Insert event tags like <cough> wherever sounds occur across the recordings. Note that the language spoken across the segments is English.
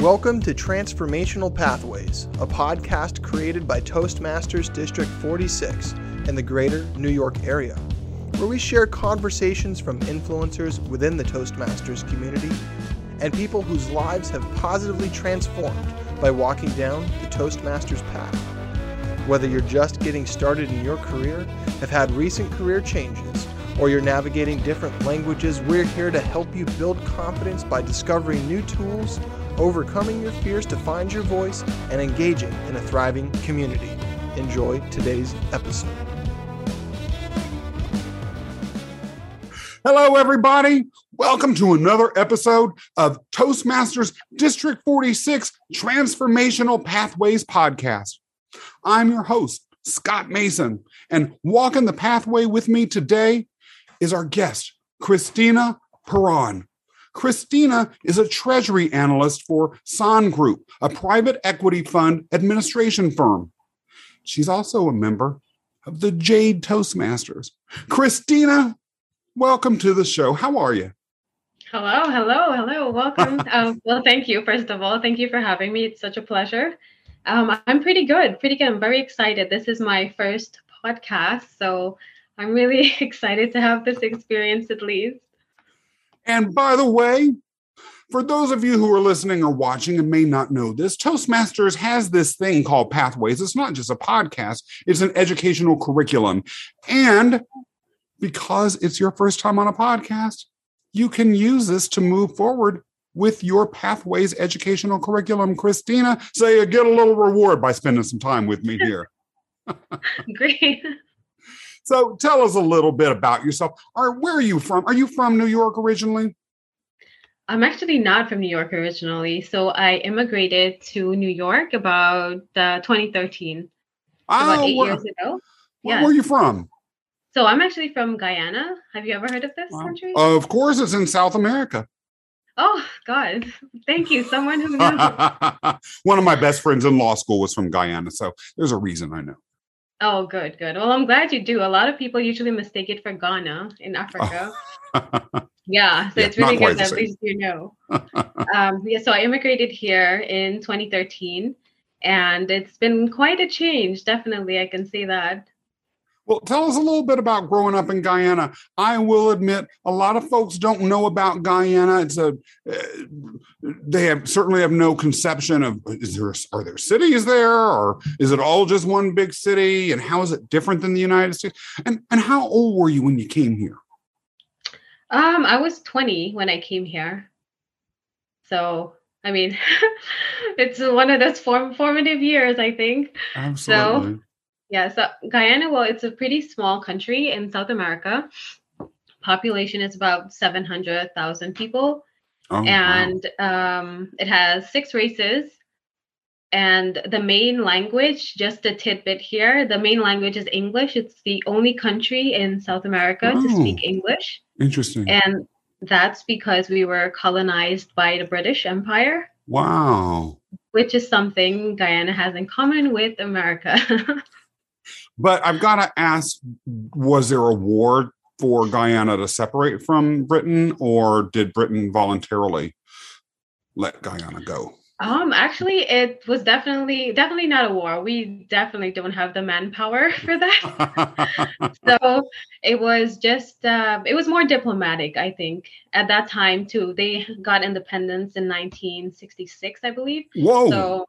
Welcome to Transformational Pathways, a podcast created by Toastmasters District 46 in the greater New York area, where we share conversations from influencers within the Toastmasters community and people whose lives have positively transformed by walking down the Toastmasters path. Whether you're just getting started in your career, have had recent career changes, or you're navigating different languages, we're here to help you build confidence by discovering new tools overcoming your fears to find your voice, and engaging in a thriving community. Enjoy today's episode. Hello, everybody. Welcome to another episode of Toastmasters District 46 Transformational Pathways Podcast. I'm your host, Scott Mason, and walking the pathway with me today is our guest, Christina Perron. Christina is a treasury analyst for Sanne Group, a private equity fund administration firm. She's also a member of the Jade Toastmasters. Christina, welcome to the show. How are you? Hello, hello, hello. Welcome. <laughs> um, well, thank you, first of all. Thank you for having me. It's such a pleasure. Um, I'm pretty good, pretty good. I'm very excited. This is my first podcast, so I'm really <laughs> excited to have this experience at least. And by the way, for those of you who are listening or watching and may not know this, Toastmasters has this thing called Pathways. It's not just a podcast, it's an educational curriculum. And because it's your first time on a podcast, you can use this to move forward with your Pathways educational curriculum. Christina, say you get a little reward by spending some time with me here. <laughs> Great. So tell us a little bit about yourself. Are where are you from? Are you from New York originally? I'm actually not from New York originally. So I immigrated to New York about uh, 2013. Oh, about eight years ago. Where, where are you from? So I'm actually from Guyana. Have you ever heard of this country? Of course, it's in South America. Oh God! Thank you, someone who knows. <laughs> One of my best friends in law school was from Guyana, so there's a reason I know. Oh, good, good. Well, I'm glad you do. A lot of people usually mistake it for Ghana in Africa. <laughs> yeah, so yeah, it's really good that at least you know. <laughs> um, yeah, so I immigrated here in 2013, and it's been quite a change. Definitely, I can say that. Well, tell us a little bit about growing up in Guyana. I will admit, a lot of folks don't know about Guyana. It's a uh, they have certainly have no conception of is there are there cities there or is it all just one big city? And how is it different than the United States? And and how old were you when you came here? Um, I was 20 when I came here. So I mean, <laughs> it's one of those form- formative years, I think. Absolutely. So yeah, so Guyana, well, it's a pretty small country in South America. Population is about 700,000 people. Oh, and wow. um, it has six races. And the main language, just a tidbit here, the main language is English. It's the only country in South America oh, to speak English. Interesting. And that's because we were colonized by the British Empire. Wow. Which is something Guyana has in common with America. <laughs> But I've got to ask was there a war for Guyana to separate from Britain, or did Britain voluntarily let Guyana go? Um, actually, it was definitely definitely not a war. We definitely don't have the manpower <laughs> for that. <laughs> so it was just uh, it was more diplomatic, I think, at that time too. They got independence in 1966, I believe. Whoa! So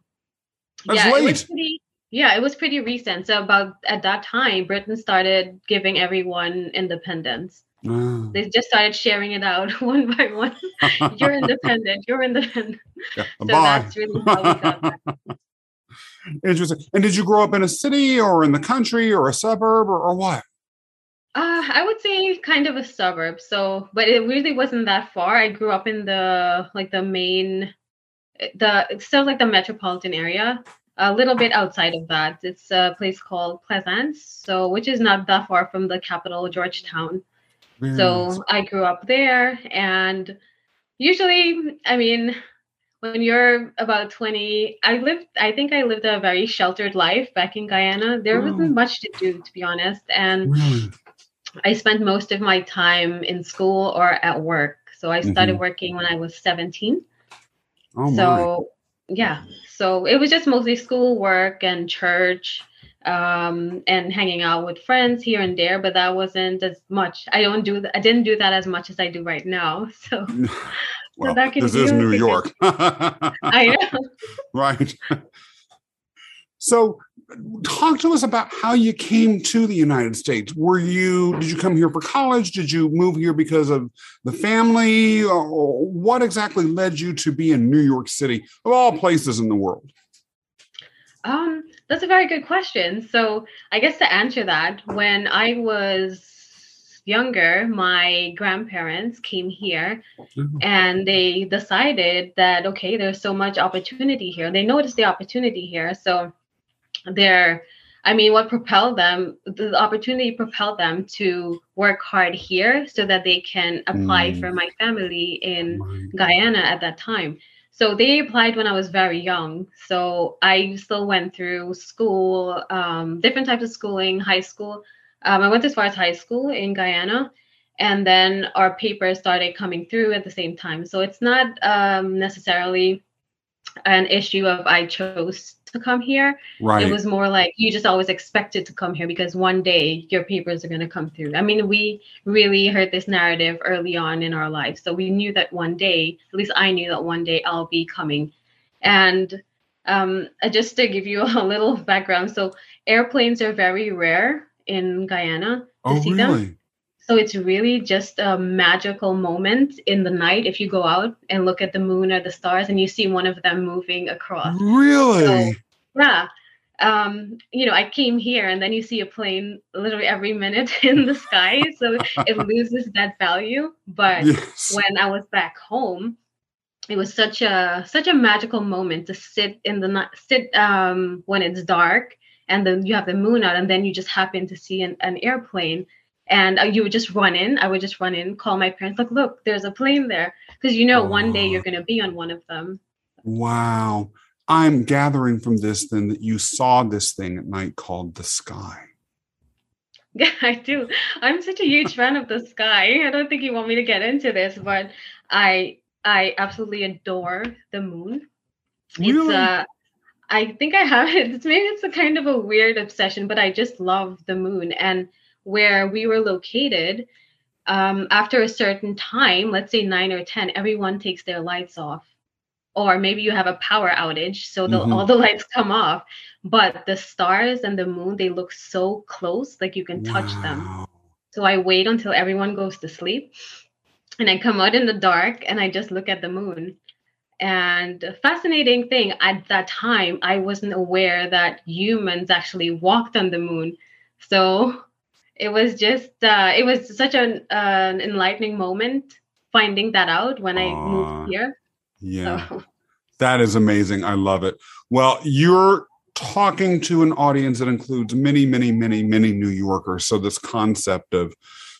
That's yeah, late. it was pretty yeah, it was pretty recent. So about at that time, Britain started giving everyone independence. Oh. They just started sharing it out <laughs> one by one. <laughs> you're independent. You're independent. <laughs> Yeah, so bye. that's really how we got that. Interesting. And did you grow up in a city or in the country or a suburb or, or what? Uh, I would say kind of a suburb. So, but it really wasn't that far. I grew up in the like the main, the it's still like the metropolitan area a little bit outside of that. It's a place called Plaisance, so which is not that far from the capital, Georgetown. So I grew up there, and usually, I mean, when you're about 20, I lived. I think I lived a very sheltered life back in Guyana. There wasn't much to do, to be honest, and really? I spent most of my time in school or at work. So I started mm-hmm. working when I was 17. Oh, so yeah, so it was just mostly school work and church um and hanging out with friends here and there but that wasn't as much. I don't do th- i didn't do that as much as i do right now. <laughs> So <laughs> well, that this is New York. <laughs> i know. Right. So, talk to us about how you came to the United States. Were you, did you come here for college? Did you move here because of the family? Or what exactly led you to be in New York City, of all places in the world? Um, that's a very good question. So I guess to answer that, when I was younger, my grandparents came here and they decided that okay, there's so much opportunity here. They noticed the opportunity here. So they're I mean, what propelled them, the opportunity propelled them to work hard here so that they can apply Mm. for my family in. Guyana at that time. So they applied when I was very young. So I still went through school, um, different types of schooling, high school. Um, I went as far as high school in Guyana. And then our papers started coming through at the same time. So it's not um, necessarily an issue of I chose to come here. Right. It was more like you just always expected to come here because one day your papers are going to come through. I mean, we really heard this narrative early on in our lives. So we knew that one day, at least I knew that one day I'll be coming. And um, just to give you <laughs> a little background so airplanes are very rare in Guyana to oh, see them. So it's really just a magical moment in the night if you go out and look at the moon or the stars and you see one of them moving across. Really? So- Yeah. Um, you know, I came here and then you see a plane literally every minute <laughs> in the sky. So it <laughs> loses that value. But yes. when I was back home, it was such a such a magical moment to sit in the night sit um when it's dark and then you have the moon out and then you just happen to see an, an airplane and you would just run in i would just run in call my parents like look there's a plane there because you know one day you're going to be on one of them Wow. I'm gathering from this then that you saw this thing at night called the sky. <laughs> Yeah, I do. I'm such a huge fan of the sky. I don't think you want me to get into this, but I I absolutely adore the moon. Really? It's uh I think I have it. It's maybe it's a kind of a weird obsession, but I just love the moon and where we were located um after a certain time, let's say 9 or 10, everyone takes their lights off. Or maybe you have a power outage, so the, Mhm. all the <laughs> lights come off. But the stars and the moon, they look so close, like you can touch them. So I wait until everyone goes to sleep and I come out in the dark and I just look at the moon. And a fascinating thing at that time, I wasn't aware that humans actually walked on the moon. So it was just, uh, it was such an, uh, an enlightening moment finding that out when I moved here. Yeah. So, That is amazing. I love it. Well, you're talking to an audience that includes many, many, many, many New Yorkers. So this concept of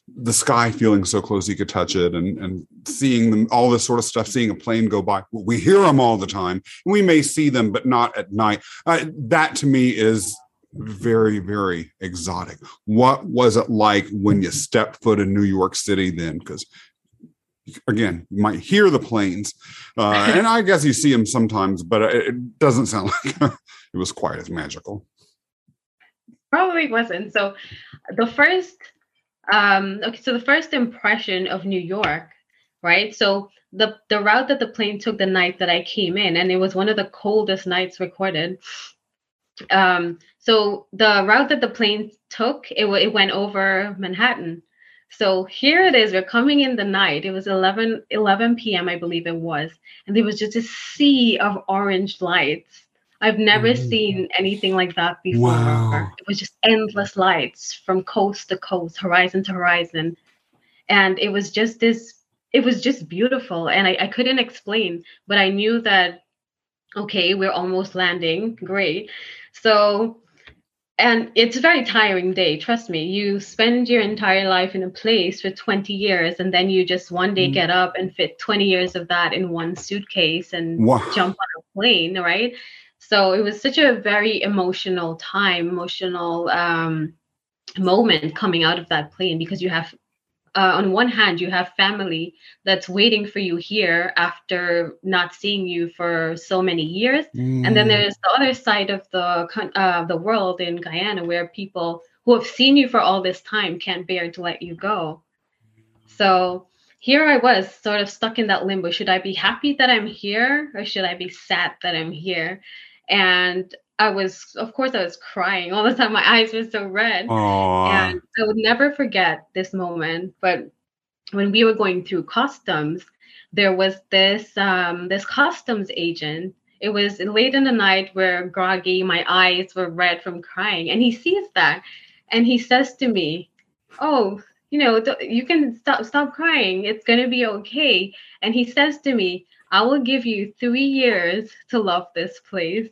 the sky feeling so close you could touch it and, and seeing them, all this sort of stuff, seeing a plane go by. We hear them all the time. We may see them, but not at night. Uh, that to me is very, very exotic. What was it like when you stepped foot in New York City then? Because again, you might hear the planes, uh, and I guess you see them sometimes, but it, doesn't sound <laughs> like it was quite as magical. probably wasn't. So the first um okay, so the first impression of New York, right? So the the route that the plane took the night that I came in, and it was one of the coldest nights recorded. Um, so the route that the plane took, it, it went over Manhattan. So here it is, we're coming in the night. It was 11, 11 p.m., I believe it was. And there was just a sea of orange lights. I've never Mhm. seen anything like that before. Wow. It was just endless lights from coast to coast, horizon to horizon. And it was just this, it was just beautiful. And I, I couldn't explain, but I knew that, okay, we're almost landing. Great. So, and it's a very tiring day, trust me. You spend your entire life in a place for 20 years, and then you just one day Mm. get up and fit 20 years of that in one suitcase and Wow. jump on a plane, right? So it was such a very emotional time, emotional um, moment coming out of that plane because you have uh, on one hand you have family that's waiting for you here after not seeing you for so many years Mm. and then there's the other side of the uh, the world in Guyana where people who have seen you for all this time can't bear to let you go. So here I was sort of stuck in that limbo. Should I be happy that I'm here or should I be sad that I'm here? And I was, of course, I was crying all the time. My eyes were so red. Aw. And I would never forget this moment. But when we were going through customs, there was this um, this customs agent. It was late in the night where groggy, my eyes were red from crying, and he sees that, and he says to me, "Oh, you know, you can stop stop crying. It's gonna be okay." And he says to me, "I will give you three years to love this place."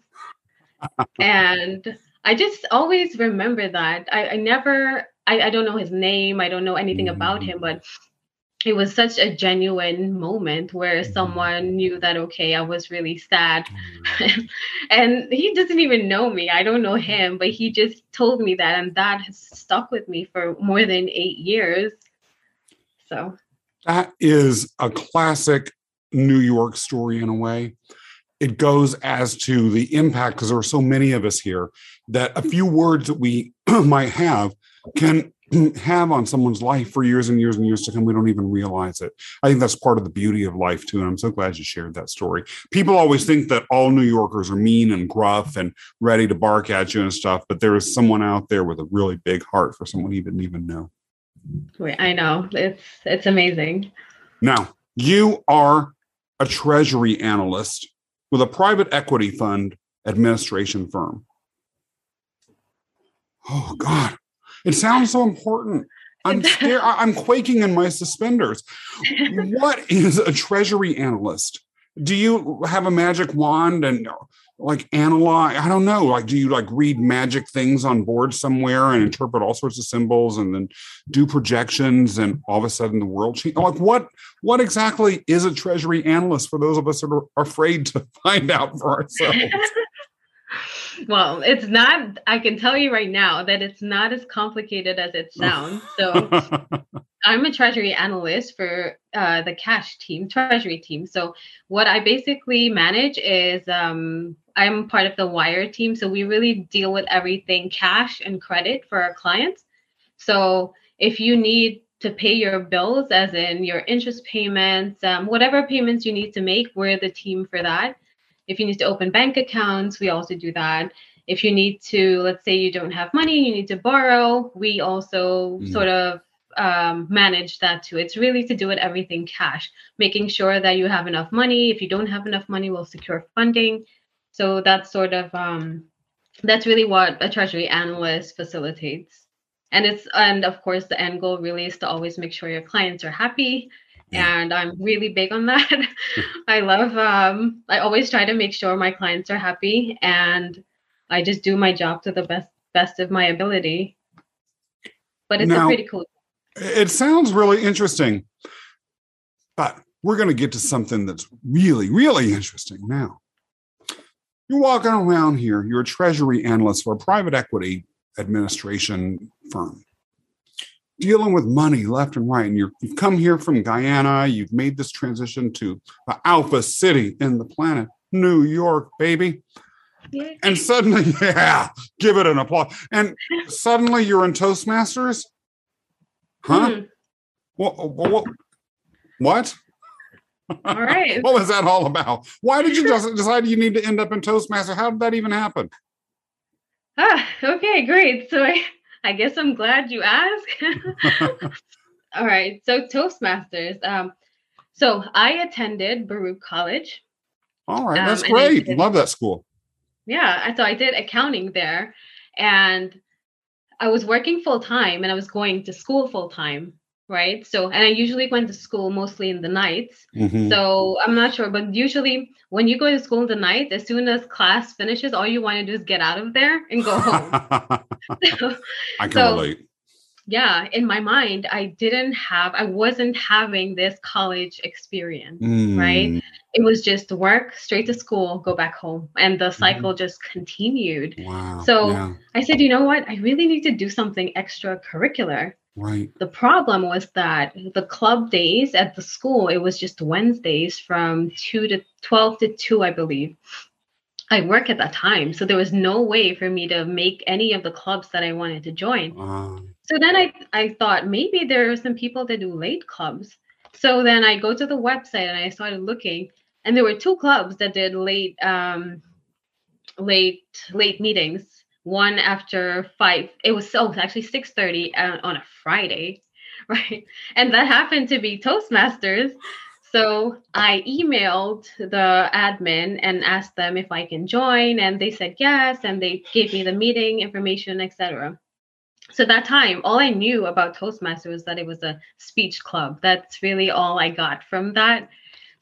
And I just always remember that. I, I never, I, I don't know his name, I don't know anything about him, but it was such a genuine moment where Mhm. someone knew that, okay, I was really sad. <laughs> and he doesn't even know me, I don't know him, but he just told me that, and that has stuck with me for more than eight years. So, That is a classic New York story in a way. It goes as to the impact because there are so many of us here that a few words that we <clears throat> might have can <clears throat> have on someone's life for years and years and years to come. We don't even realize it. I think that's part of the beauty of life too. And I'm so glad you shared that story. People always think that all New Yorkers are mean and gruff and ready to bark at you and stuff, but there is someone out there with a really big heart for someone you didn't even know. wait, I know it's it's amazing. Now, you are a treasury analyst with a private equity fund administration firm. Oh God, it sounds so important. I'm <laughs> scared. I'm quaking in my suspenders. <laughs> What is a treasury analyst? Do you have a magic wand and like analyze? I don't know. Like, do you like read magic things on board somewhere and interpret all sorts of symbols and then do projections and all of a sudden the world change? Like, what what exactly is a treasury analyst for those of us that are afraid to <laughs> find out for ourselves? <laughs> well, it's not, I can tell you right now that it's not as complicated as it sounds. So, <laughs> I'm a treasury analyst for uh, the cash team, treasury team. So, what I basically manage is um, I'm part of the wire team. So, we really deal with everything cash and credit for our clients. So, if you need to pay your bills, as in your interest payments, um, whatever payments you need to make, we're the team for that. If you need to open bank accounts, we also do that. If you need to, let's say you don't have money, you need to borrow, we also Mm. sort of um, manage that too. It's really to do with everything cash, making sure that you have enough money. If you don't have enough money, we'll secure funding. So that's sort of um, that's really what a treasury analyst facilitates. And it's and of course the end goal really is to always make sure your clients are happy. Yeah. And I'm really big on that. <laughs> I love um, I always try to make sure my clients are happy and I just do my job to the best best of my ability. But it's Now- a pretty cool it sounds really interesting, but we're going to get to something that's really, really interesting now. You're walking around here, you're a treasury analyst for a private equity administration firm, dealing with money left and right. And you're, you've come here from Guyana, you've made this transition to the alpha city in the planet, New York, baby. Yeah. And suddenly, <laughs> yeah, give it an applause. And suddenly you're in Toastmasters? Huh? Hmm. What? What? What? All right. <laughs> what was that all about? Why did you just decide you need to end up in Toastmaster? How did that even happen? Ah, okay, great. So I, I guess I'm glad you asked. <laughs> All right. So Toastmasters. Um, so I attended Baruch College. All right, Um, that's I great. did- Love that school. Yeah. So I did accounting there, and I was working full time, and I was going to school full time. Right. So, and I usually went to school mostly in the nights. Mhm. So I'm not sure, but usually when you go to school in the night, as soon as class finishes, all you want to do is get out of there and go home. <laughs> <laughs> I can So- relate. yeah, in my mind, I didn't have, I wasn't having this college experience. right? Mm, It was just work, straight to school, go back home. And the cycle just continued. Wow. So- yeah. I said, you know what? I really need to do something extracurricular. Right. The problem was that the club days at the school, it was just Wednesdays from 2 to 12 to 2, I believe. I work at that time. So there was no way for me to make any of the clubs that I wanted to join. So then I, I thought maybe there are some people that do late clubs. So then I go to the website and I started looking, and there were two clubs that did late um, late late meetings. One after five. It was oh, so actually six thirty on a Friday, <laughs> right? And that happened to be Toastmasters. So I emailed the admin and asked them if I can join, and they said yes, and they gave me the meeting information, etc. So that time, all I knew about Toastmasters was that it was a speech club. That's really all I got from that.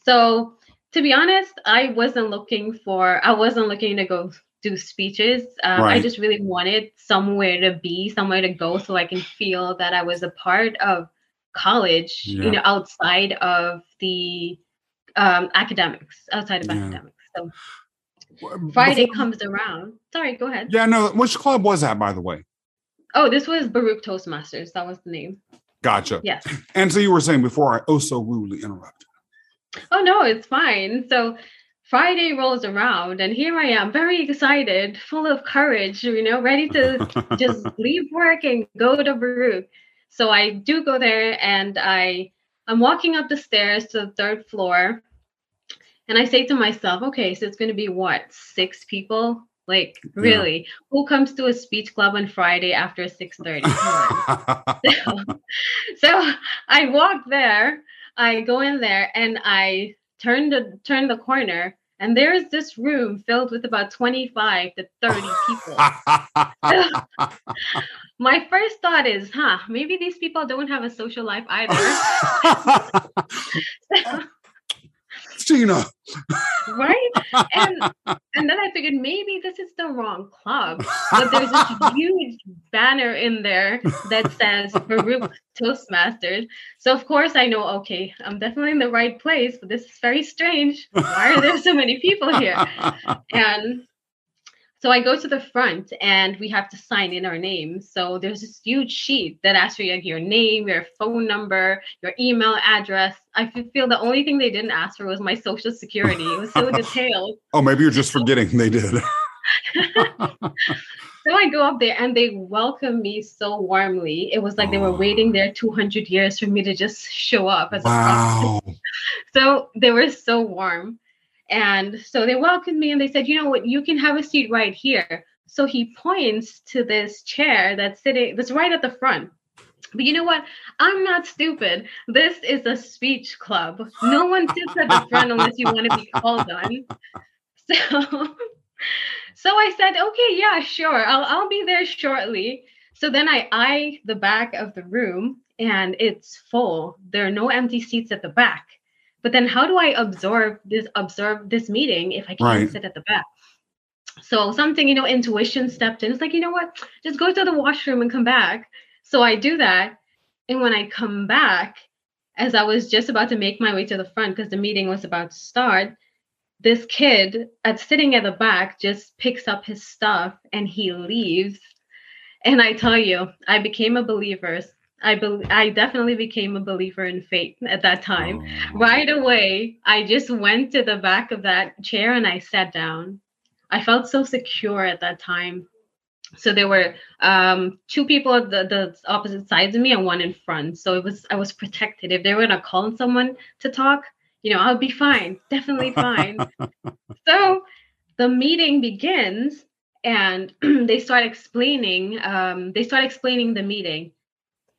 So to be honest, I wasn't looking for, I wasn't looking to go do speeches. Um, I just really wanted somewhere to be, somewhere to go so I can feel that I was a part of college, Yeah. you know, outside of the um, academics, outside of Yeah. academics. So Friday before- comes around. Sorry, go ahead. Yeah, no. Which club was that, by the way? Oh, this was Baruch Toastmasters. That was the name. Gotcha. Yes. And so you were saying before I oh so rudely interrupted. Oh no, it's fine. So Friday rolls around and here I am, very excited, full of courage, you know, ready to <laughs> just leave work and go to Baruch. So I do go there and I I'm walking up the stairs to the third floor and I say to myself, okay, so it's going to be what? Six people? Like really? Who comes to a speech club on Friday after 6:30? Come on. <laughs> <laughs> so I walk there, I go in there and I turn the turn the corner and there's this room filled with about 25 to 30 people. <laughs> <laughs> My first thought is, huh, maybe these people don't have a social life either. <laughs> Tina. right? And <laughs> and then I figured maybe this is the wrong club. But there's this <laughs> huge banner in there that says Baruch Toastmasters. So of course I know, okay, I'm definitely in the right place, but this is very strange. Why are there so many people here? <laughs> And so I go to the front and we have to sign in our names. So there's this huge sheet that asks for your, name, your phone number, your email address. I feel the only thing they didn't ask for was my social security. It was so <laughs> detailed. oh, maybe you're just forgetting they did. <laughs> <laughs> So I go up there and they welcome me so warmly. It was like they were waiting there 200 years for me to just show up as a wow. So they were so warm. And so they welcomed me and they said, you know what, you can have a seat right here. So he points to this chair that's sitting, that's right at the front. But you know what? I'm not stupid. This is a speech club. No one sits at the front unless you want to be called on. <laughs> So, so I said, okay, yeah, sure. I'll, I'll be there shortly. So then I eye the back of the room and it's full. There are no empty seats at the back. But then how do I absorb this observe this meeting if I can't Right. sit at the back? So something, you know, intuition stepped in. It's like, you know what? Just go to the washroom and come back. So I do that. And when I come back, as I was just about to make my way to the front because the meeting was about to start, this kid at sitting at the back just picks up his stuff and he leaves. And I tell you, I became a believer. I be- I definitely became a believer in faith at that time. Oh. Right away, I just went to the back of that chair and I sat down. I felt so secure at that time. So there were um, two people at the, the opposite sides of me and one in front. So it was I was protected. If they were gonna call on someone to talk, you know, I'll be fine, definitely fine. <laughs> so the meeting begins and <clears throat> they start explaining. Um, they start explaining the meeting.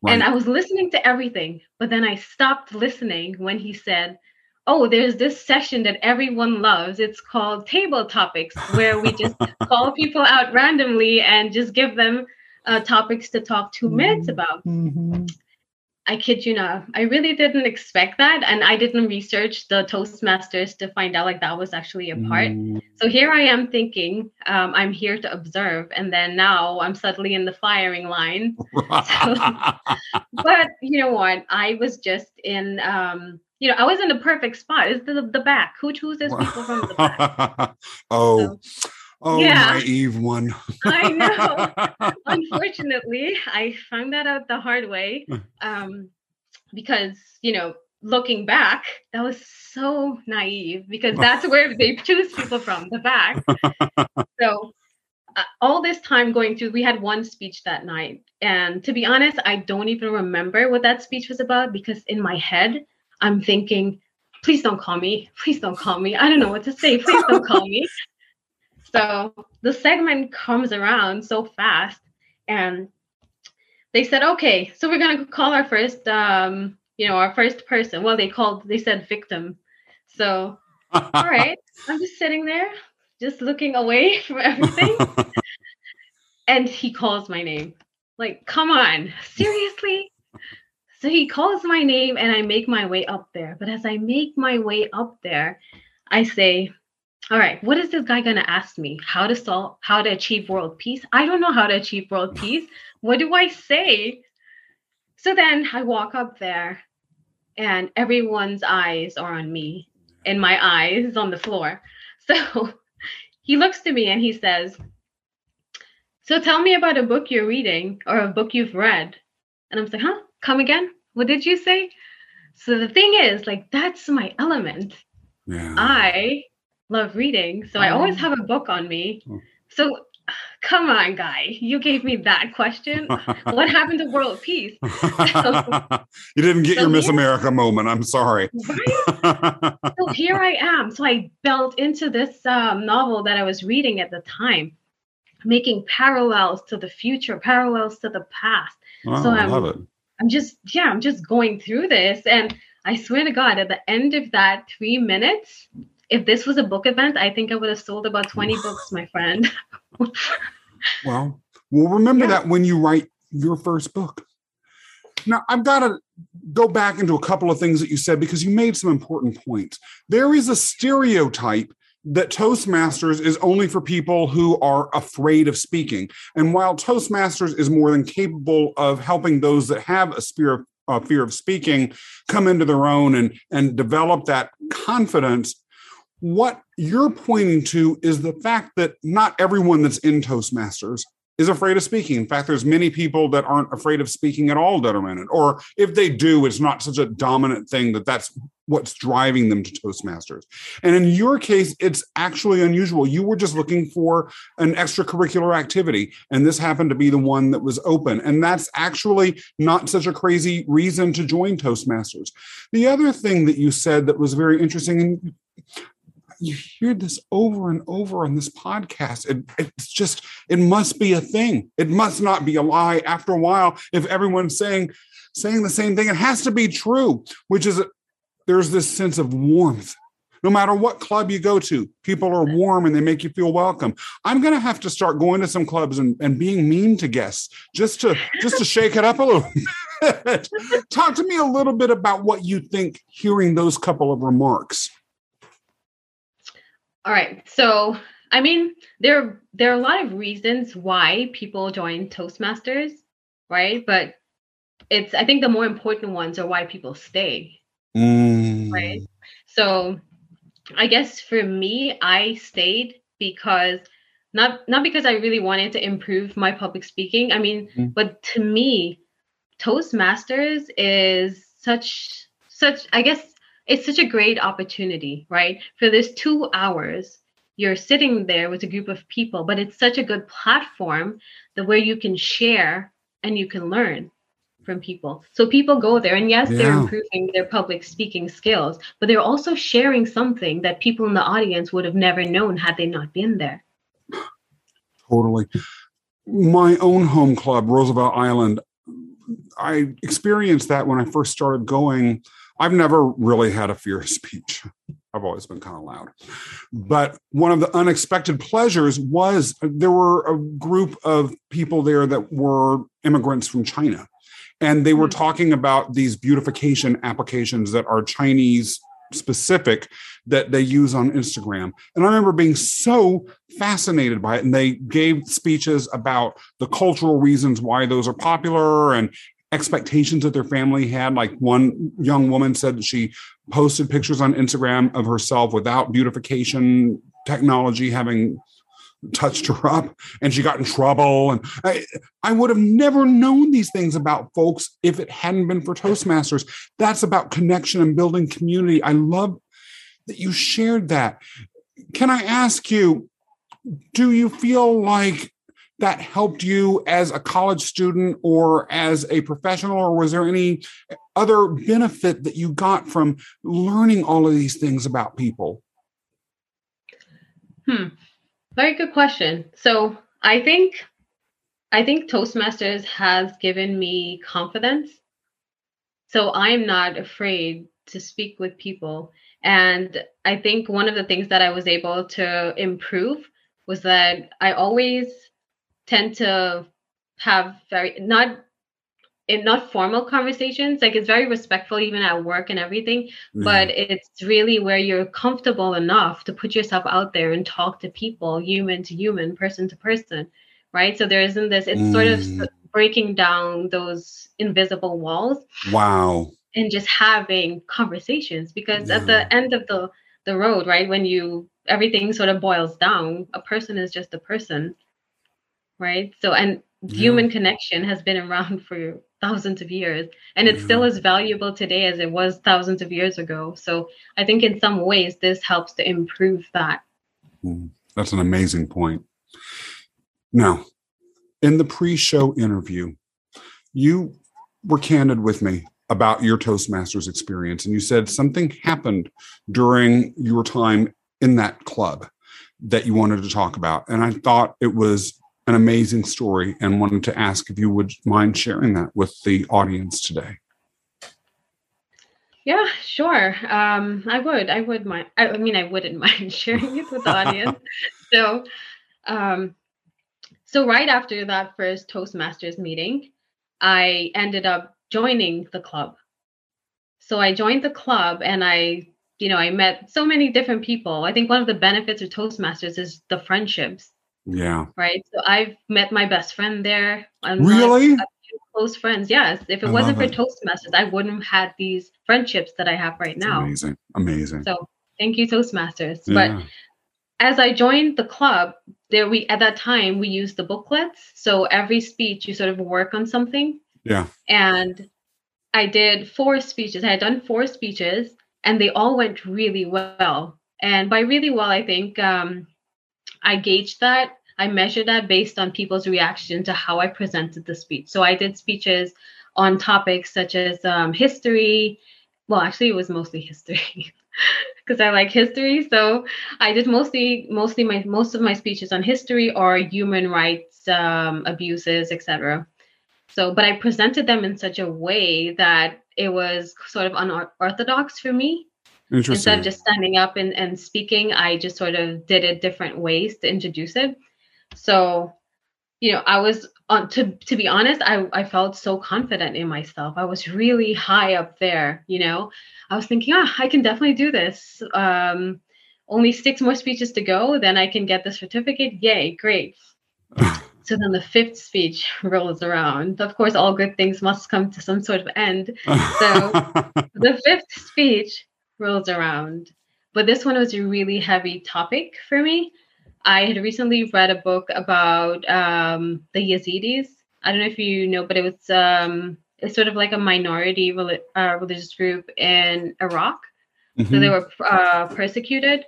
And I was listening to everything, but then I stopped listening when he said, Oh, there's this session that everyone loves. It's called Table Topics, where we just <laughs> call people out randomly and just give them uh, topics to talk two minutes about. I kid you not. I really didn't expect that. And I didn't research the Toastmasters to find out like that was actually a part. Mm, So here I am thinking um, I'm here to observe. And then now I'm suddenly in the firing line <laughs> but you know what? I was just in, um, you know, I was in the perfect spot. It's the the back. Who chooses people from the back? <laughs> oh, oh, Yeah. naive one. I know. <laughs> unfortunately, I found that out the hard way um, because, you know, looking back, that was so naive because that's where they choose people from the back. so, uh, all this time going through, we had one speech that night. And to be honest, I don't even remember what that speech was about because in my head, I'm thinking, please don't call me. Please don't call me. I don't know what to say. Please don't call me. <laughs> So the segment comes around so fast and they said, okay, so we're gonna call our first um, you know, our first person. Well, they called, they said victim. So all right, I'm just sitting there, just looking away <laughs> from everything. and he calls my name. Like, come on, seriously? So he calls my name and I make my way up there. But as I make my way up there, I say, all right, what is this guy going to ask me? How to solve, how to achieve world peace? I don't know how to achieve world peace. What do I say? So then I walk up there and everyone's eyes are on me and my eyes on the floor. <laughs> So he looks to me and he says, So tell me about a book you're reading or a book you've read. And I'm like, huh? Come again? What did you say? So the thing is, like, that's my element. Yeah. I love reading. So I always oh. have a book on me. Oh. So come on, guy. You gave me that question. what happened to world peace? <laughs> you didn't get so your Miss here, America moment. I'm sorry. Right? so here I am. So I built into this um, novel that I was reading at the time, making parallels to the future, parallels to the past. Oh, so I'm, I love it. I'm just, yeah, I'm just going through this. And I swear to God, at the end of that three minutes, if this was a book event, I think I would have sold about 20 books, my friend. <laughs> well, well, remember yeah. that when you write your first book. Now, I've got to go back into a couple of things that you said because you made some important points. There is a stereotype that Toastmasters is only for people who are afraid of speaking. And while Toastmasters is more than capable of helping those that have a fear of, fear of speaking come into their own and, and develop that confidence, what you're pointing to is the fact that not everyone that's in Toastmasters is afraid of speaking. In fact, there's many people that aren't afraid of speaking at all that are in it. Or if they do, it's not such a dominant thing that that's what's driving them to Toastmasters. And in your case, it's actually unusual. You were just looking for an extracurricular activity, and this happened to be the one that was open. And that's actually not such a crazy reason to join Toastmasters. The other thing that you said that was very interesting, and you hear this over and over on this podcast. It, it's just, it must be a thing. It must not be a lie. After a while, if everyone's saying saying the same thing, it has to be true. Which is, there's this sense of warmth. No matter what club you go to, people are warm and they make you feel welcome. I'm going to have to start going to some clubs and, and being mean to guests just to just to shake it up a little. <laughs> Talk to me a little bit about what you think hearing those couple of remarks. All right. So, I mean, there there are a lot of reasons why people join Toastmasters, right? But it's I think the more important ones are why people stay. Mm. Right? So, I guess for me, I stayed because not not because I really wanted to improve my public speaking. I mean, mm. but to me, Toastmasters is such such I guess it's such a great opportunity, right? For this two hours, you're sitting there with a group of people, but it's such a good platform that where you can share and you can learn from people. So people go there, and yes, yeah. they're improving their public speaking skills, but they're also sharing something that people in the audience would have never known had they not been there. Totally. My own home club, Roosevelt Island, I experienced that when I first started going I've never really had a fear of speech. I've always been kind of loud. But one of the unexpected pleasures was there were a group of people there that were immigrants from China. And they were hmm. talking about these beautification applications that are Chinese specific that they use on Instagram. And I remember being so fascinated by it. And they gave speeches about the cultural reasons why those are popular and expectations that their family had. Like one young woman said that she posted pictures on Instagram of herself without beautification technology having touched her up and she got in trouble. And I, I would have never known these things about folks if it hadn't been for Toastmasters. That's about connection and building community. I love that you shared that. Can I ask you, do you feel like that helped you as a college student or as a professional, or was there any other benefit that you got from learning all of these things about people? Hmm. Very good question. So I think I think Toastmasters has given me confidence. So I'm not afraid to speak with people. And I think one of the things that I was able to improve was that I always tend to have very not in not formal conversations like it's very respectful even at work and everything mm-hmm. but it's really where you're comfortable enough to put yourself out there and talk to people human to human person to person right so there isn't this it's mm. sort of mm. breaking down those invisible walls wow and just having conversations because yeah. at the end of the the road right when you everything sort of boils down a person is just a person right? So and yeah. human connection has been around <laughs> for thousands of years and it's yeah. still as valuable today as it was thousands of years ago. So i think in some ways this helps to improve that. Mm, that's an amazing point. Now in the pre-show interview you were candid with me about your toastmasters experience and you said something happened during your time in that club that you wanted to talk about and i thought it was an amazing story and wanted to ask if you would mind sharing that with the audience today. Yeah, sure. Um, I would. I would mind. I, mean, I wouldn't <laughs> mind sharing it with the audience. <laughs> so, um, so right after that first Toastmasters meeting, I ended up joining the club. So I joined the club, and I, you know, I met so many different people. I think one of the benefits of Toastmasters is the friendships yeah. Right. So I've met my best friend there. really? Close friends. Yes. If it I wasn't for it. Toastmasters, I wouldn't have had these friendships that I have right now. Amazing. Amazing. So thank you, Toastmasters. Yeah. But as I joined the club, there we at that time we used the booklets. So every speech you sort of work on something. Yeah. And I did four speeches. I had done four speeches and they all went really well. And by really well, I think um, I gauged that I measured that based on people's reaction to how I presented the speech. So I did speeches on topics such as um, history. Well, actually, it was mostly history <laughs> because I like history. So I did mostly mostly my most of my speeches on history or human rights um, abuses, etc. So, but I presented them in such a way that it was sort of unorthodox for me. Instead of just standing up and, and speaking, I just sort of did it different ways to introduce it. So, you know, I was on to to be honest, I I felt so confident in myself. I was really high up there, you know. I was thinking, ah, I can definitely do this. Um, only six more speeches to go, then I can get the certificate. Yay, great. <laughs> so then the fifth speech <laughs> rolls around. Of course, all good things must come to some sort of end. So <laughs> the fifth speech rolls around. But this one was a really heavy topic for me I had recently read a book about um, the Yazidis. I don't know if you know, but it was um, it's sort of like a minority uh, religious group in Iraq. Mm-hmm. So they were uh, persecuted,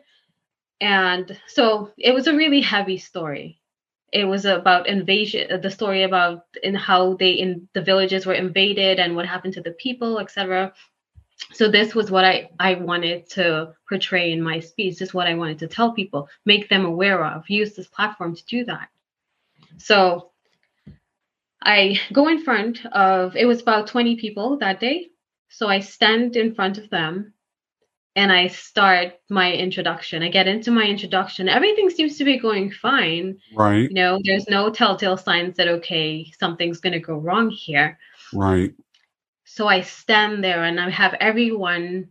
and so it was a really heavy story. It was about invasion, the story about in how they in the villages were invaded and what happened to the people, etc so this was what I, I wanted to portray in my speech this is what i wanted to tell people make them aware of use this platform to do that. So i go in front of it was about 20 people that day. So i stand in front of them and i start my introduction. I get into my introduction. Everything seems to be going fine. Right. You know there's no telltale signs that okay something's going to go wrong here. Right so I stand there and I have everyone.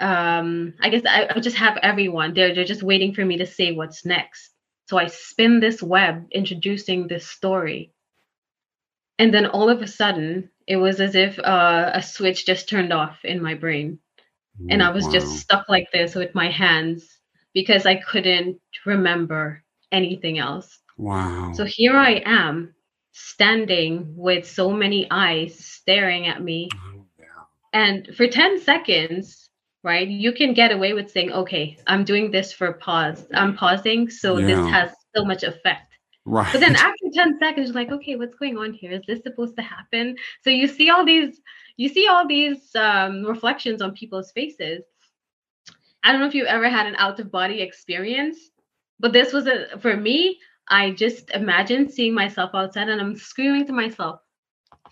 Um, I guess I, I just have everyone. They're they're just waiting for me to say what's next. So I spin this web introducing this story. And then all of a sudden, it was as if uh, a switch just turned off in my brain. And I was wow. just stuck like this with my hands because I couldn't remember anything else. Wow. So here I am standing with so many eyes staring at me. Oh, yeah. And for 10 seconds, right, you can get away with saying, okay, I'm doing this for pause. I'm pausing. So Yeah. this has so much effect. Right. But then after 10 seconds, you're like, okay, what's going on here? Is this supposed to happen? So you see all these, you see all these um, reflections on people's faces. I don't know if you ever had an out of body experience, but this was a for me. I just imagined seeing myself outside and I'm screaming to myself,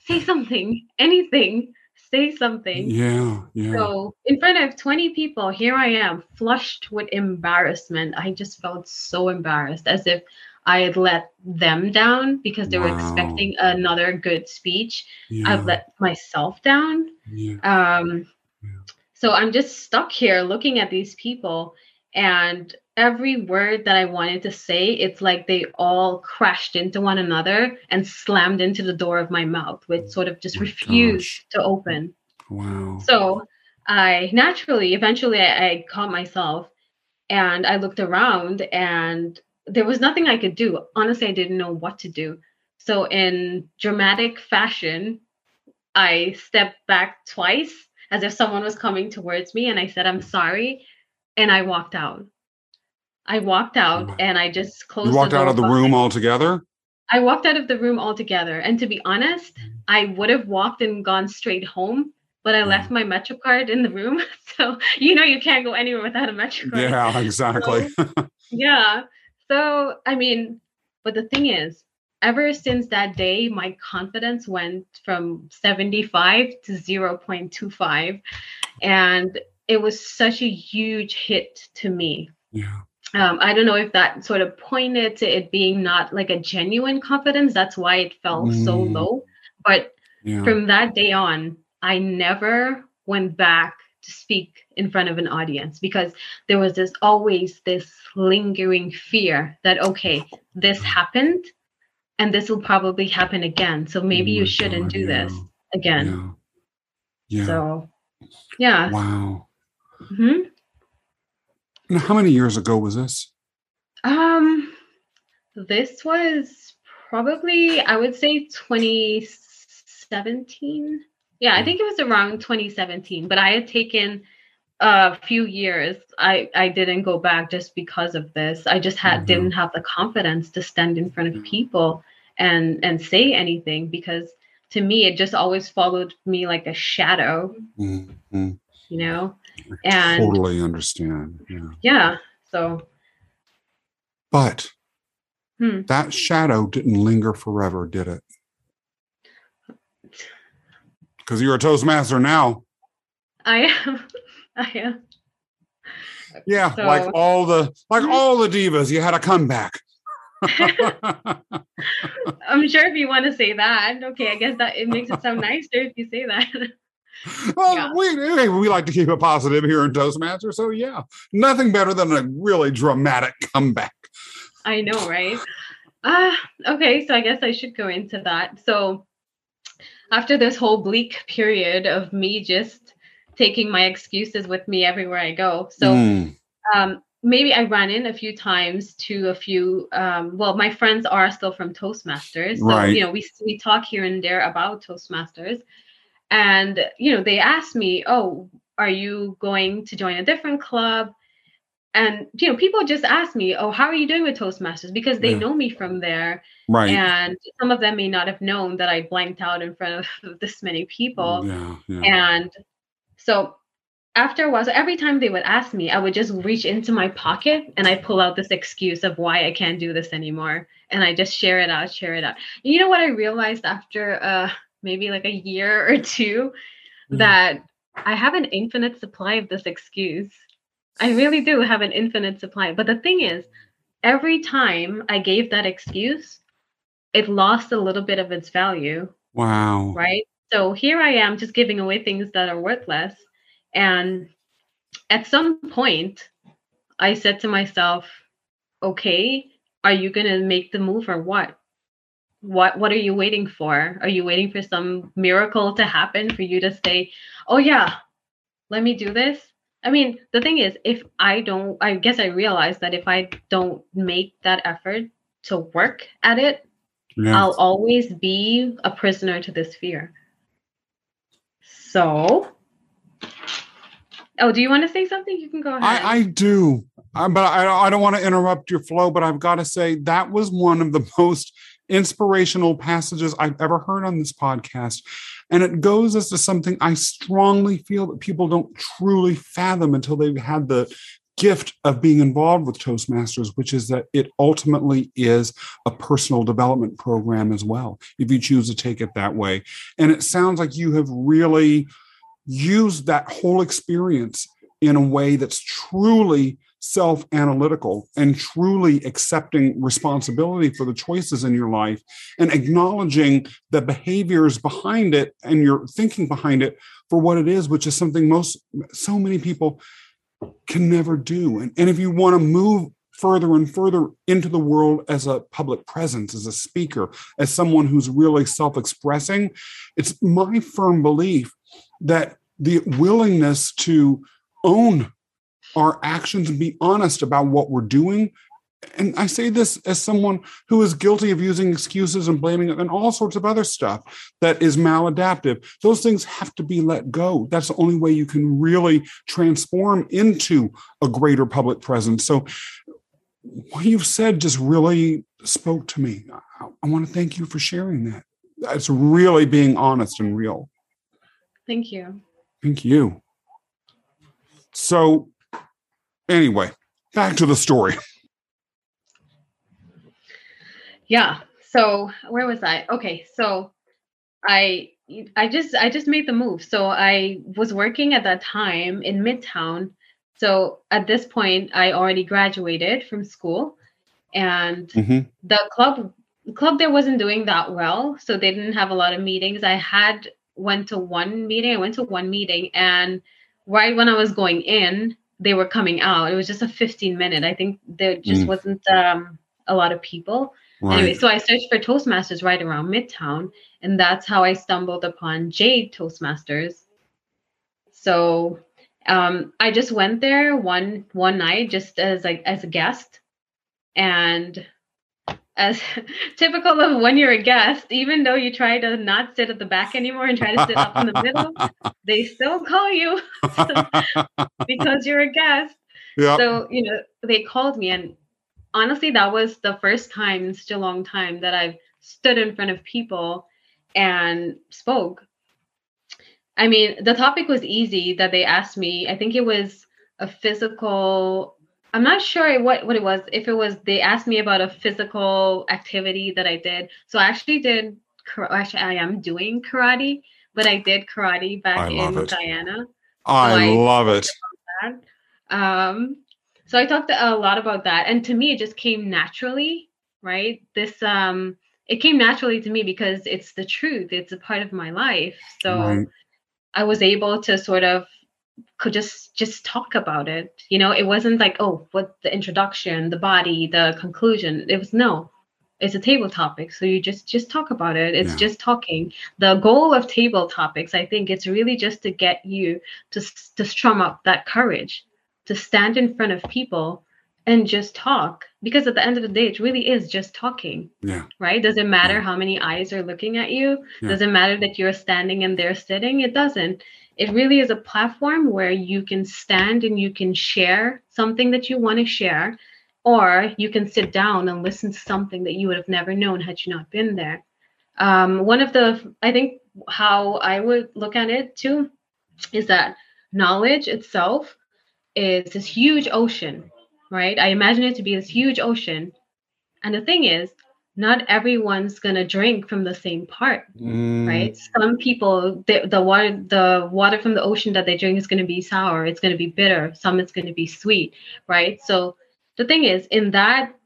say something, anything, say something. yeah. Yeah. So, in front of 20 people, here I am, flushed with embarrassment. I just felt so embarrassed, as if I had let them down because they were expecting another good speech. yeah. I've let myself down. yeah. Um, Yeah. So, I'm just stuck here looking at these people, and every word that I wanted to say, it's like they all crashed into one another and slammed into the door of my mouth, which sort of just Oh my refused gosh. to open. Wow. So I naturally, eventually, I, I caught myself and I looked around and there was nothing I could do. Honestly, I didn't know what to do. So, in dramatic fashion, I stepped back twice as if someone was coming towards me and I said, I'm sorry. And I walked out. I walked out and I just closed You walked out of the room altogether? I walked out of the room altogether. And to be honest, Mm. I would have walked and gone straight home, but I left my Metro card in the room. <laughs> So you know you can't go anywhere without a Metro card. Yeah, <laughs> exactly. <laughs> Yeah. So I mean, but the thing is, ever since that day, my confidence went from 75 to 0.25. And it was such a huge hit to me yeah. um, I don't know if that sort of pointed to it being not like a genuine confidence. That's why it fell so Mm. low. But Yeah. from that day on, I never went back to speak in front of an audience because there was this always this lingering fear that okay, this happened and this will probably happen again. So maybe Oh you shouldn't God, do yeah. this again. Yeah. Yeah. So yeah. wow. Mhm. Now, how many years ago was this? Um, this was probably I would say 2017. Yeah, I Mm. think it was around 2017. But I had taken a few years. I I didn't go back just because of this. I just had Mhm. didn't have the confidence to stand in front of people and and say anything because to me it just always followed me like a shadow. Mhm. You know. I And- totally understand. Yeah. Yeah. So But Hmm. that shadow didn't linger forever, did it? Because you're a Toastmaster now. I am. <laughs> I am. Yeah, like all the like all the divas, you had a comeback. <laughs> I'm sure if you want to say that, okay, I guess that it makes it sound nicer if you say that. <laughs> well, Yeah. we we like to keep it positive here in Toastmaster, so yeah, nothing better than a really dramatic comeback. I know, right? Ah, okay, so I guess I should go into that. So after this whole bleak period of me just taking my excuses with me everywhere I go. So Mm, um, maybe I ran in a few times to a few. Um, well, my friends are still from Toastmasters, so Right. you know we we talk here and there about Toastmasters, and you know they asked me, "Oh, are you going to join a different club?" And you know people just ask me, "Oh, how are you doing with Toastmasters?" Because they Yeah. know me from there, right. and some of them may not have known that I blanked out in front of <laughs> this many people. yeah, yeah. And so after a while, so every time they would ask me, I would just reach into my pocket and I pull out this excuse of why I can't do this anymore. And I just share it out, share it out. You know what I realized after uh maybe like a year or two Mm. that I have an infinite supply of this excuse. I really do have an infinite supply. But the thing is, every time I gave that excuse, it lost a little bit of its value wow. right? So here I am just giving away things that are worthless. And at some point, I said to myself, okay, are you going to make the move or what? What what are you waiting for? Are you waiting for some miracle to happen for you to say, "Oh yeah, let me do this"? I mean, the thing is, if I don't, I guess I realize that if I don't make that effort to work at it. I'll always be a prisoner to this fear. So, oh, do you want to say something? You can go ahead. I, I do, uh, but I, I don't want to interrupt your flow. But I've got to say that was one of the <laughs> most inspirational passages I've ever heard on this podcast. And it goes as to something I strongly feel that people don't truly fathom until they've had the gift of being involved with Toastmasters, which is that it ultimately is a personal development program as well, if you choose to take it that way. And it sounds like you have really used that whole experience in a way that's truly self analytical and truly accepting responsibility for the choices in your life and acknowledging the behaviors behind it and your thinking behind it for what it is, which is something most, so many people can never do. And, and if you want to move further and further into the world as a public presence, as a speaker, as someone who's really self expressing, it's my firm belief that the willingness to own our actions and be honest about what we're doing. And I say this as someone who is guilty of using excuses and blaming and all sorts of other stuff that is maladaptive. Those things have to be let go. That's the only way you can really transform into a greater public presence. So, what you've said just really spoke to me. I, I want to thank you for sharing that. It's really being honest and real. Thank you. Thank you. So, Anyway, back to the story. Yeah. So where was I? Okay. So I I just I just made the move. So I was working at that time in Midtown. So at this point, I already graduated from school, and mm-hmm. the club club there wasn't doing that well. So they didn't have a lot of meetings. I had went to one meeting. I went to one meeting, and right when I was going in, they were coming out. It was just a 15 minute. I think there just mm. wasn't um, a lot of people. Right. Anyway, so I searched for Toastmasters right around Midtown, and that's how I stumbled upon Jade Toastmasters. So um, I just went there one one night just as like as a guest, and as <laughs> typical of when you're a guest, even though you try to not sit at the back anymore and try to sit up in the middle, <laughs> they still call you <laughs> because you're a guest. Yep. So, you know, they called me and honestly, that was the first time in such a long time that I've stood in front of people and spoke. I mean, the topic was easy that they asked me. I think it was a physical I'm not sure what, what it was. If it was, they asked me about a physical activity that I did. So I actually did, actually, I am doing karate, but I did karate back in it. Guyana. I, so I love it. Um, so I talked a lot about that. And to me, it just came naturally, right? This, um, it came naturally to me because it's the truth. It's a part of my life. So right. I was able to sort of could just just talk about it. You know it wasn't like oh what the introduction the body the conclusion. It was no it's a table topic. So you just just talk about it. It's yeah. just talking. The goal of table topics i think it's really just to get you to to strum up that courage to stand in front of people and just talk. Because at the end of the day it really is just talking yeah. right? Does it matter yeah. how many eyes are looking at you? Yeah. does it matter that you're standing and they're sitting? It doesn't it really is a platform where you can stand and you can share something that you want to share, or you can sit down and listen to something that you would have never known had you not been there. Um, one of the, I think, how I would look at it too is that knowledge itself is this huge ocean, right? I imagine it to be this huge ocean. And the thing is, not everyone's gonna drink from the same part, mm. right? Some people, the, the water, the water from the ocean that they drink is gonna be sour. It's gonna be bitter. Some it's gonna be sweet, right? So the thing is, in that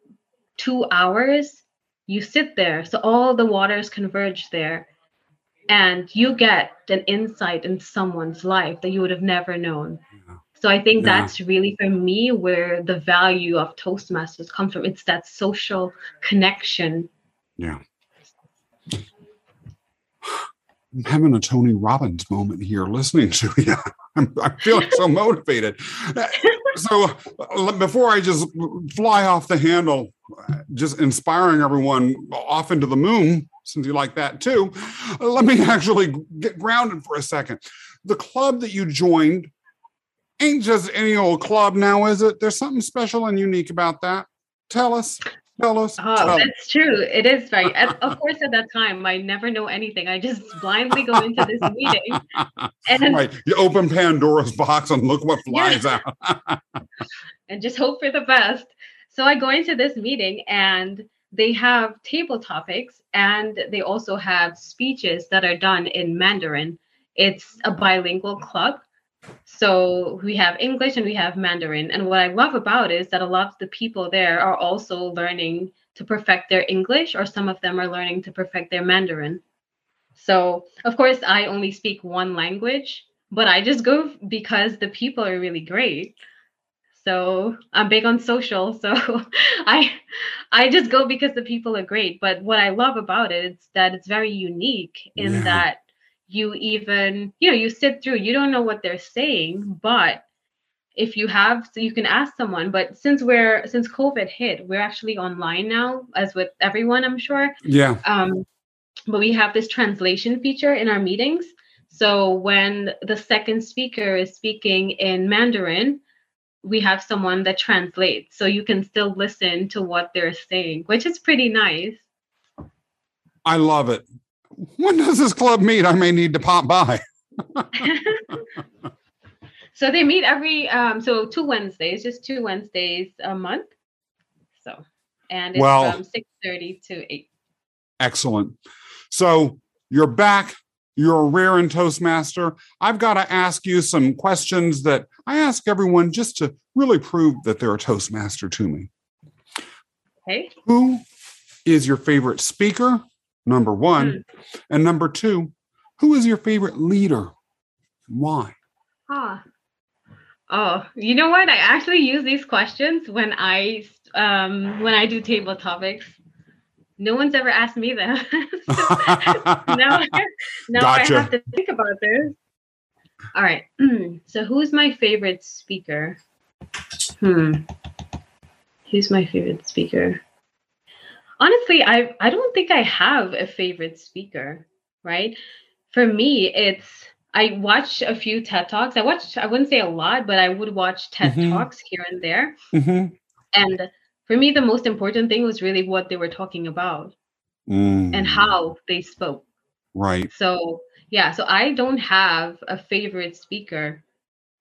two hours, you sit there. So all the waters converge there, and you get an insight in someone's life that you would have never known. Yeah. So I think yeah. that's really for me where the value of Toastmasters comes from. It's that social connection. Yeah. I'm having a Tony Robbins moment here listening to you. <laughs> I'm, I'm feeling so <laughs> motivated. So uh, before I just fly off the handle, just inspiring everyone off into the moon, since you like that too, let me <laughs> actually get grounded for a second. The club that you joined ain't just any old club now, is it? There's something special and unique about that. Tell us. Tell us. Oh, tell that's true. It is very. of course, at that time, I never know anything. I just blindly go into this meeting, <laughs> and right, you open Pandora's box and look what flies yeah. out, <laughs> and just hope for the best. So I go into this meeting, and they have table topics, and they also have speeches that are done in Mandarin. It's a bilingual club, so we have English and we have Mandarin. And what I love about it is that a lot of the people there are also learning to perfect their English, or some of them are learning to perfect their Mandarin. So, of course, I only speak one language, but I just go because the people are really great. So I'm big on social. So <laughs> I I just go because the people are great. But what I love about it is that it's very unique in yeah. that you even you know you sit through you don't know what they're saying but if you have so you can ask someone but since we're since covid hit we're actually online now as with everyone i'm sure. Yeah. Um but we have this translation feature in our meetings. So when the second speaker is speaking in mandarin we have someone that translates. So you can still listen to what they're saying which is pretty nice. I love it when does this club meet? I may need to pop by. <laughs> so they meet every um so two Wednesdays, just two Wednesdays a month. So and it's well, from 6 30 to 8. Excellent. So you're back. You're a rare and Toastmaster. I've got to ask you some questions that I ask everyone just to really prove that they're a Toastmaster to me. Okay. Who is your favorite speaker number one. Mm. And number two, who is your favorite leader? Why? Ah. Oh, you know what? I actually use these questions when I um when I do table topics. No one's ever asked me that. <laughs> <laughs> now now gotcha. I have to think about this. All right. <clears throat> so who's my favorite speaker? Hmm. Who's my favorite speaker? Honestly, I I don't think I have a favorite speaker, right? For me, it's I watch a few TED Talks. I watch I wouldn't say a lot, but I would watch TED mm-hmm. Talks here and there. Mm-hmm. And for me, the most important thing was really what they were talking about mm. and how they spoke. Right. So yeah, so I don't have a favorite speaker.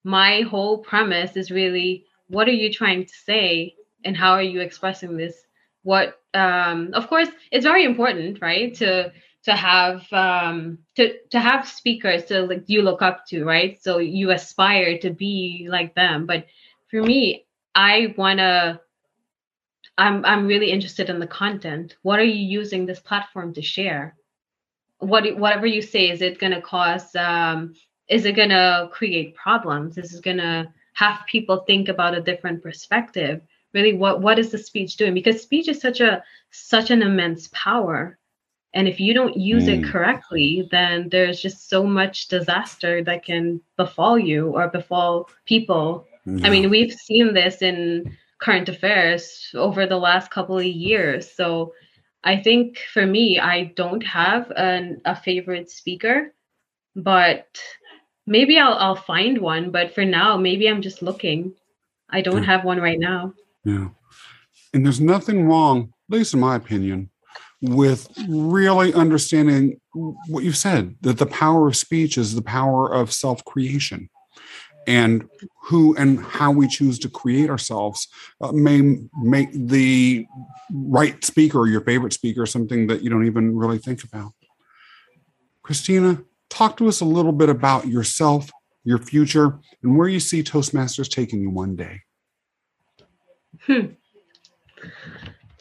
My whole premise is really what are you trying to say and how are you expressing this what um, of course it's very important right to to have um, to to have speakers to like you look up to right? So you aspire to be like them. But for me i want to i'm i'm really interested in the content. What are you using this platform to share? What whatever you say is it going to cause um, is it going to create problems? Is it going to have people think about a different perspective really what what is the speech doing? Because speech is such a such an immense power. And if you don't use mm. it correctly then there's just so much disaster that can befall you or befall people. Yeah. i mean we've seen this in current affairs over the last couple of years. So i think for me i don't have an, a favorite speaker but maybe I'll, I'll find one. But for now maybe i'm just looking. I don't have one right now yeah. And there's nothing wrong, at least in my opinion, with really understanding what you said that the power of speech is the power of self creation. And who and how we choose to create ourselves uh, may make the right speaker or your favorite speaker something that you don't even really think about. Christina, talk to us a little bit about yourself, your future, and where you see Toastmasters taking you one day. Hmm.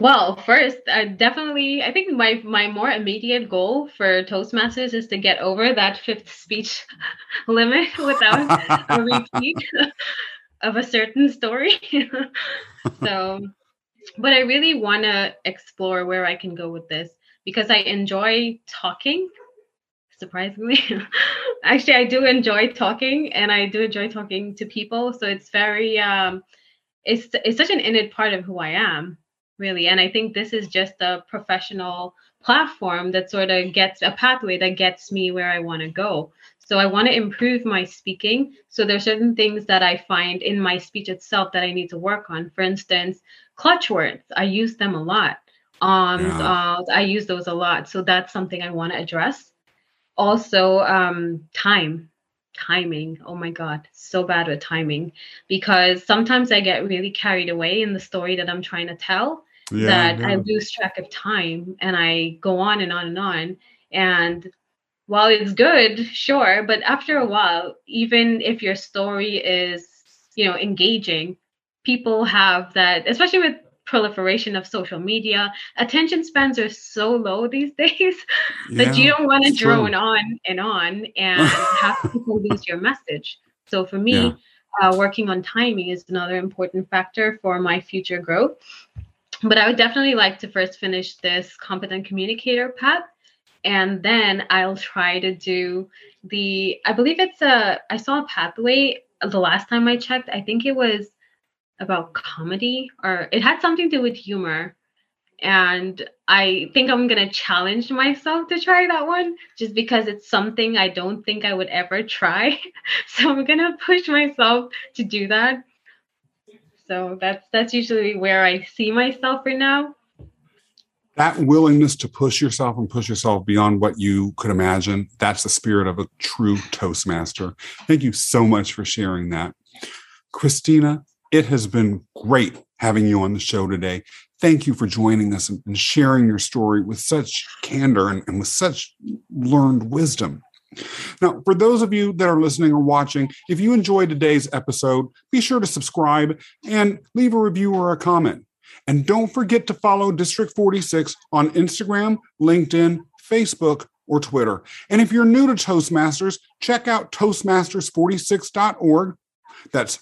Well, first, I definitely, I think my my more immediate goal for Toastmasters is to get over that fifth speech <laughs> limit <laughs> without a <laughs> repeat of a certain story. so, but I really want to explore where I can go with this because I enjoy talking. surprisingly. Actually, I do enjoy talking and I do enjoy talking to people. So it's very, um, it's, it's such an innate part of who I am, really. And I think this is just a professional platform that sort of gets a pathway that gets me where I want to go. So I want to improve my speaking. So there's certain things that I find in my speech itself that I need to work on. For instance, clutch words. I use them a lot. Um, yeah. uh, I use those a lot. So that's something I want to address. Also, um, time, timing. Oh my God, so bad with timing because sometimes I get really carried away in the story that I'm trying to tell yeah, that yeah. I lose track of time and I go on and on and on. And while it's good, sure, but after a while, even if your story is, you know, engaging, people have that, especially with proliferation of social media, attention spans are so low these <laughs> days yeah, that you don't want to drone true. on and on and <laughs> have people lose your message. So for me, yeah. uh, working on timing is another important factor for my future growth. But I would definitely like to first finish this competent communicator path and then I'll try to do the I believe it's a I saw a pathway the last time I checked. I think it was about comedy or it had something to do with humor. And I think I'm to challenge myself to try that one just because it's something I don't think I would ever try. <laughs> so I'm to push myself to do that. So that's that's usually where I see myself right now that willingness to push yourself and push yourself beyond what you could imagine that's the spirit of a true toastmaster thank you so much for sharing that christina it has been great having you on the show today thank you for joining us and sharing your story with such candor and, and with such learned wisdom now, for those of you that are listening or watching, if you enjoyed today's episode, be sure to subscribe and leave a review or a comment. And don't forget to follow District 46 on Instagram, LinkedIn, Facebook, or Twitter. And if you're new to Toastmasters, check out Toastmasters46.org. That's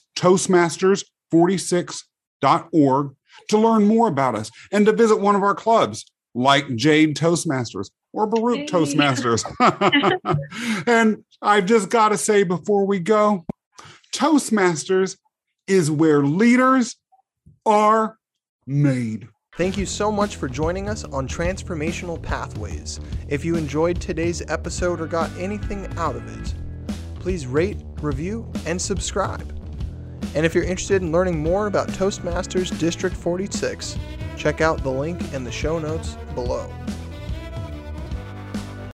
Toastmasters46.org to learn more about us and to visit one of our clubs like Jade Toastmasters or Baruch hey. Toastmasters. <laughs> <laughs> and I've just got to say before we go, Toastmasters is where leaders are made. Thank you so much for joining us on Transformational Pathways. If you enjoyed today's episode or got anything out of it, please rate, review, and subscribe. And if you're interested in learning more about Toastmasters District 46, check out the link in the show notes below.